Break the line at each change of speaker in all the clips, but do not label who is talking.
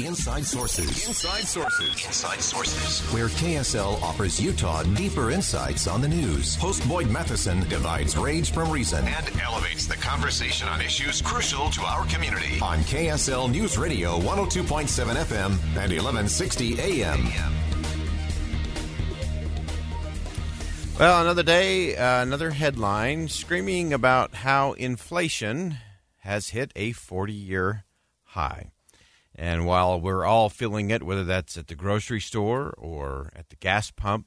Inside Sources. Inside Sources. Inside Sources. Where KSL offers Utah deeper insights on the news. Host Boyd Matheson divides rage from reason and elevates the conversation on issues crucial to our community. On KSL News Radio 102.7 FM and 1160 AM.
Well, another day, uh, another headline screaming about how inflation has hit a 40 year high. And while we're all feeling it, whether that's at the grocery store or at the gas pump,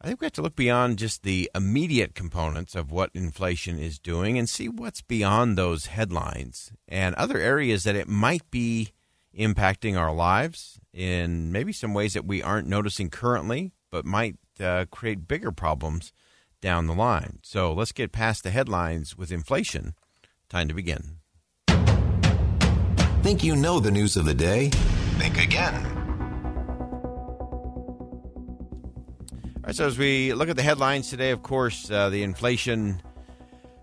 I think we have to look beyond just the immediate components of what inflation is doing and see what's beyond those headlines and other areas that it might be impacting our lives in maybe some ways that we aren't noticing currently, but might uh, create bigger problems down the line. So let's get past the headlines with inflation. Time to begin.
Think you know the news of the day? Think again.
All right, so as we look at the headlines today, of course, uh, the inflation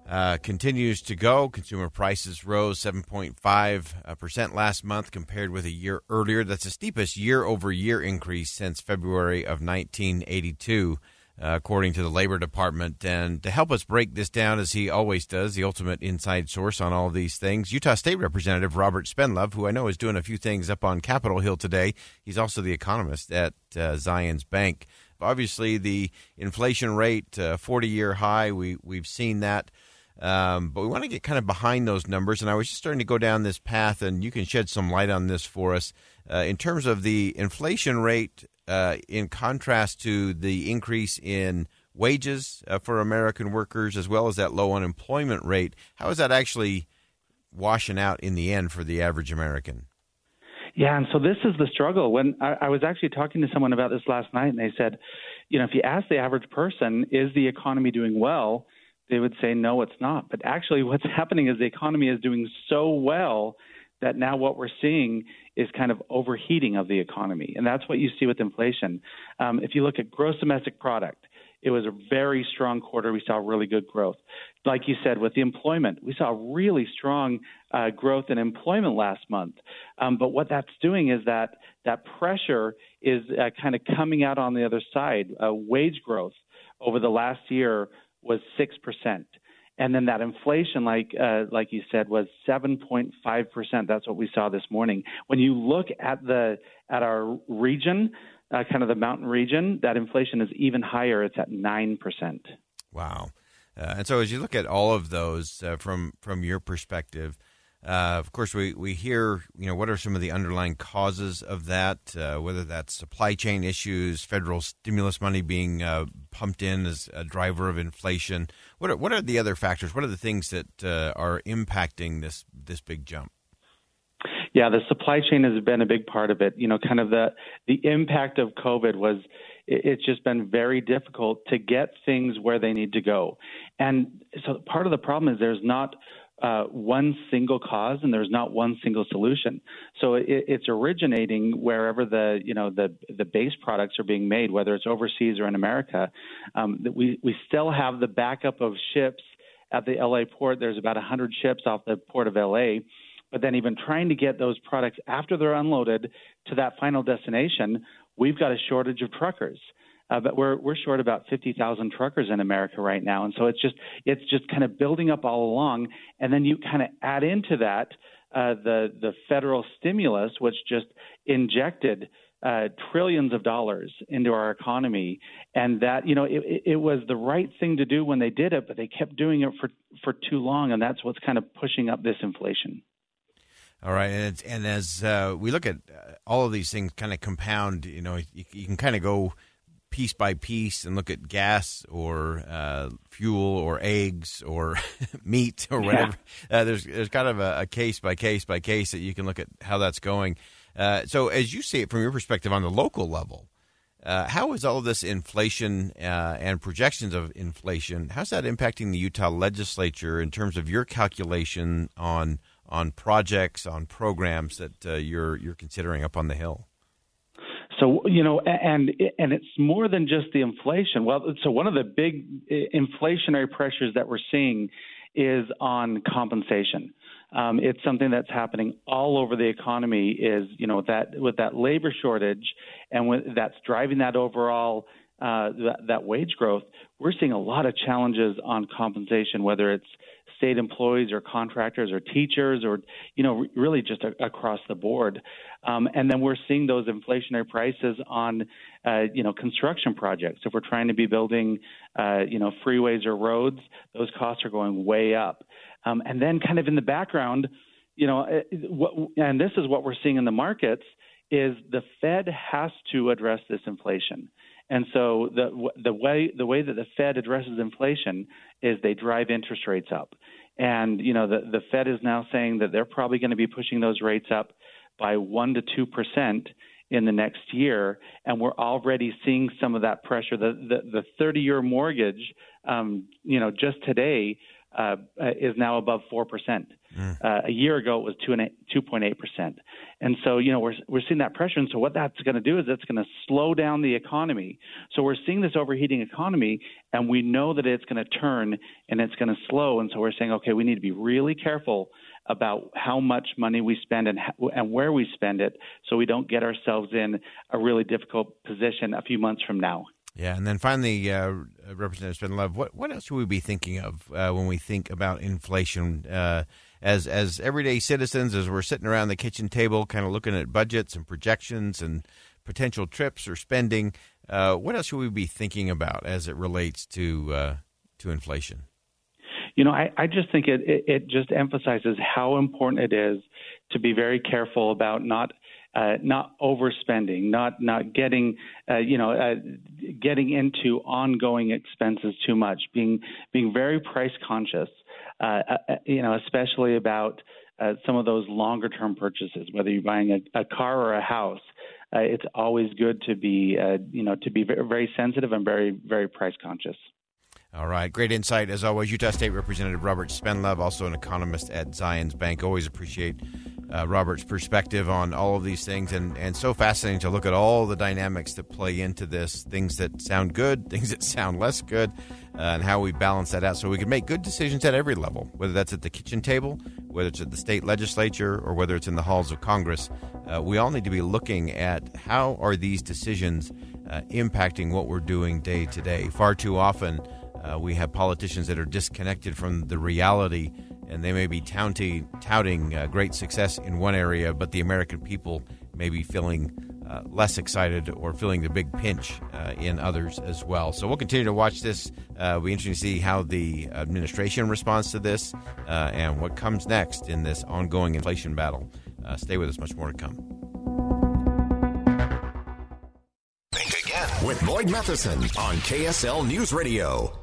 uh, continues to go. Consumer prices rose 7.5% last month compared with a year earlier. That's the steepest year over year increase since February of 1982 uh, according to the Labor Department. And to help us break this down, as he always does, the ultimate inside source on all these things, Utah State Representative Robert Spendlove, who I know is doing a few things up on Capitol Hill today. He's also the economist at uh, Zions Bank. Obviously, the inflation rate, uh, 40 year high, we, we've seen that. Um, but we want to get kind of behind those numbers. And I was just starting to go down this path, and you can shed some light on this for us. Uh, in terms of the inflation rate uh, in contrast to the increase in wages uh, for American workers, as well as that low unemployment rate, how is that actually washing out in the end for the average American?
Yeah, and so this is the struggle. When I, I was actually talking to someone about this last night, and they said, you know, if you ask the average person, is the economy doing well? They would say, no, it's not. But actually, what's happening is the economy is doing so well that now what we're seeing is kind of overheating of the economy. And that's what you see with inflation. Um, if you look at gross domestic product, it was a very strong quarter. We saw really good growth. Like you said, with the employment, we saw really strong uh, growth in employment last month. Um, but what that's doing is that that pressure is uh, kind of coming out on the other side. Uh, wage growth over the last year was 6% and then that inflation, like uh, like you said, was 7.5 percent. That's what we saw this morning. When you look at the at our region, uh, kind of the mountain region, that inflation is even higher. It's at nine percent.
Wow. Uh, and so, as you look at all of those uh, from from your perspective, uh, of course, we, we hear, you know, what are some of the underlying causes of that, uh, whether that's supply chain issues, federal stimulus money being uh, pumped in as a driver of inflation. What are, what are the other factors? What are the things that uh, are impacting this, this big jump?
Yeah, the supply chain has been a big part of it. You know, kind of the, the impact of COVID was it's just been very difficult to get things where they need to go. And so part of the problem is there's not – uh, one single cause and there's not one single solution. So it, it's originating wherever the you know the the base products are being made, whether it's overseas or in America. Um, that we we still have the backup of ships at the LA port. There's about 100 ships off the port of LA. But then, even trying to get those products after they're unloaded to that final destination, we've got a shortage of truckers. Uh, but we're we're short about 50,000 truckers in America right now, and so it's just it's just kind of building up all along, and then you kind of add into that uh, the the federal stimulus, which just injected uh, trillions of dollars into our economy, and that you know it, it was the right thing to do when they did it, but they kept doing it for for too long, and that's what's kind of pushing up this inflation.
All right, and and as uh, we look at uh, all of these things, kind of compound, you know, you, you can kind of go piece by piece and look at gas or uh, fuel or eggs or meat or whatever. Yeah. Uh, there's there's kind of a, a, case by case by case that you can look at how that's going. Uh, so, as you see it from your perspective on the local level, uh, how is all of this inflation uh, and projections of inflation? How's that impacting the Utah legislature in terms of your calculation on on projects, on programs that uh, you're you're considering up on the hill?
So you know, and and it's more than just the inflation. Well, so one of the big inflationary pressures that we're seeing is on compensation. Um, it's something that's happening all over the economy. Is you know that with that labor shortage and with, that's driving that overall uh, that, that wage growth. We're seeing a lot of challenges on compensation, whether it's state employees or contractors or teachers or you know really just a, across the board. Um, and then we're seeing those inflationary prices on uh, you know construction projects. If we're trying to be building uh, you know freeways or roads, those costs are going way up. Um, and then kind of in the background, you know, uh, what, and this is what we're seeing in the markets is the Fed has to address this inflation. And so the the way the way that the Fed addresses inflation is they drive interest rates up. And you know the the Fed is now saying that they're probably going to be pushing those rates up by 1 to 2 percent in the next year, and we're already seeing some of that pressure. The the, the 30 year mortgage, um, you know, just today uh, is now above four percent. Mm. Uh, a year ago, it was two and two point eight percent. And so, you know, we're we're seeing that pressure. And so, what that's going to do is it's going to slow down the economy. So, we're seeing this overheating economy, and we know that it's going to turn and it's going to slow. And so, we're saying, okay, we need to be really careful about how much money we spend and and where we spend it, so we don't get ourselves in a really difficult position a few months from now.
Yeah, and then finally, uh, Representative Spendlove, what what else should we be thinking of uh, when we think about inflation? Uh, as as everyday citizens, as we're sitting around the kitchen table, kind of looking at budgets and projections and potential trips or spending, uh, what else should we be thinking about as it relates to uh, to inflation?
You know, I, I just think it, it, it just emphasizes how important it is to be very careful about not uh, not overspending, not not getting uh, you know uh, getting into ongoing expenses too much, being being very price conscious, uh, uh, uh, you know, especially about some of those longer term purchases, whether you're buying a, a car or a house. it's always good to be you know to be very, very sensitive and very very price conscious.
All right. Great insight. As always, Utah State Representative Robert Spendlove, also an economist at Zions Bank. Always appreciate uh, Robert's perspective on all of these things, and, and so fascinating to look at all the dynamics that play into this things that sound good, things that sound less good, uh, and how we balance that out so we can make good decisions at every level, whether that's at the kitchen table, whether it's at the state legislature, or whether it's in the halls of Congress. Uh, we all need to be looking at how are these decisions uh, impacting what we're doing day to day. Far too often, uh, we have politicians that are disconnected from the reality, and they may be touting, touting uh, great success in one area, but the American people may be feeling uh, less excited or feeling the big pinch uh, in others as well. So we'll continue to watch this. Uh, be interesting to see how the administration responds to this uh, and what comes next in this ongoing inflation battle. stay with us, much more to come.
Think again with Boyd Matheson on KSL News Radio.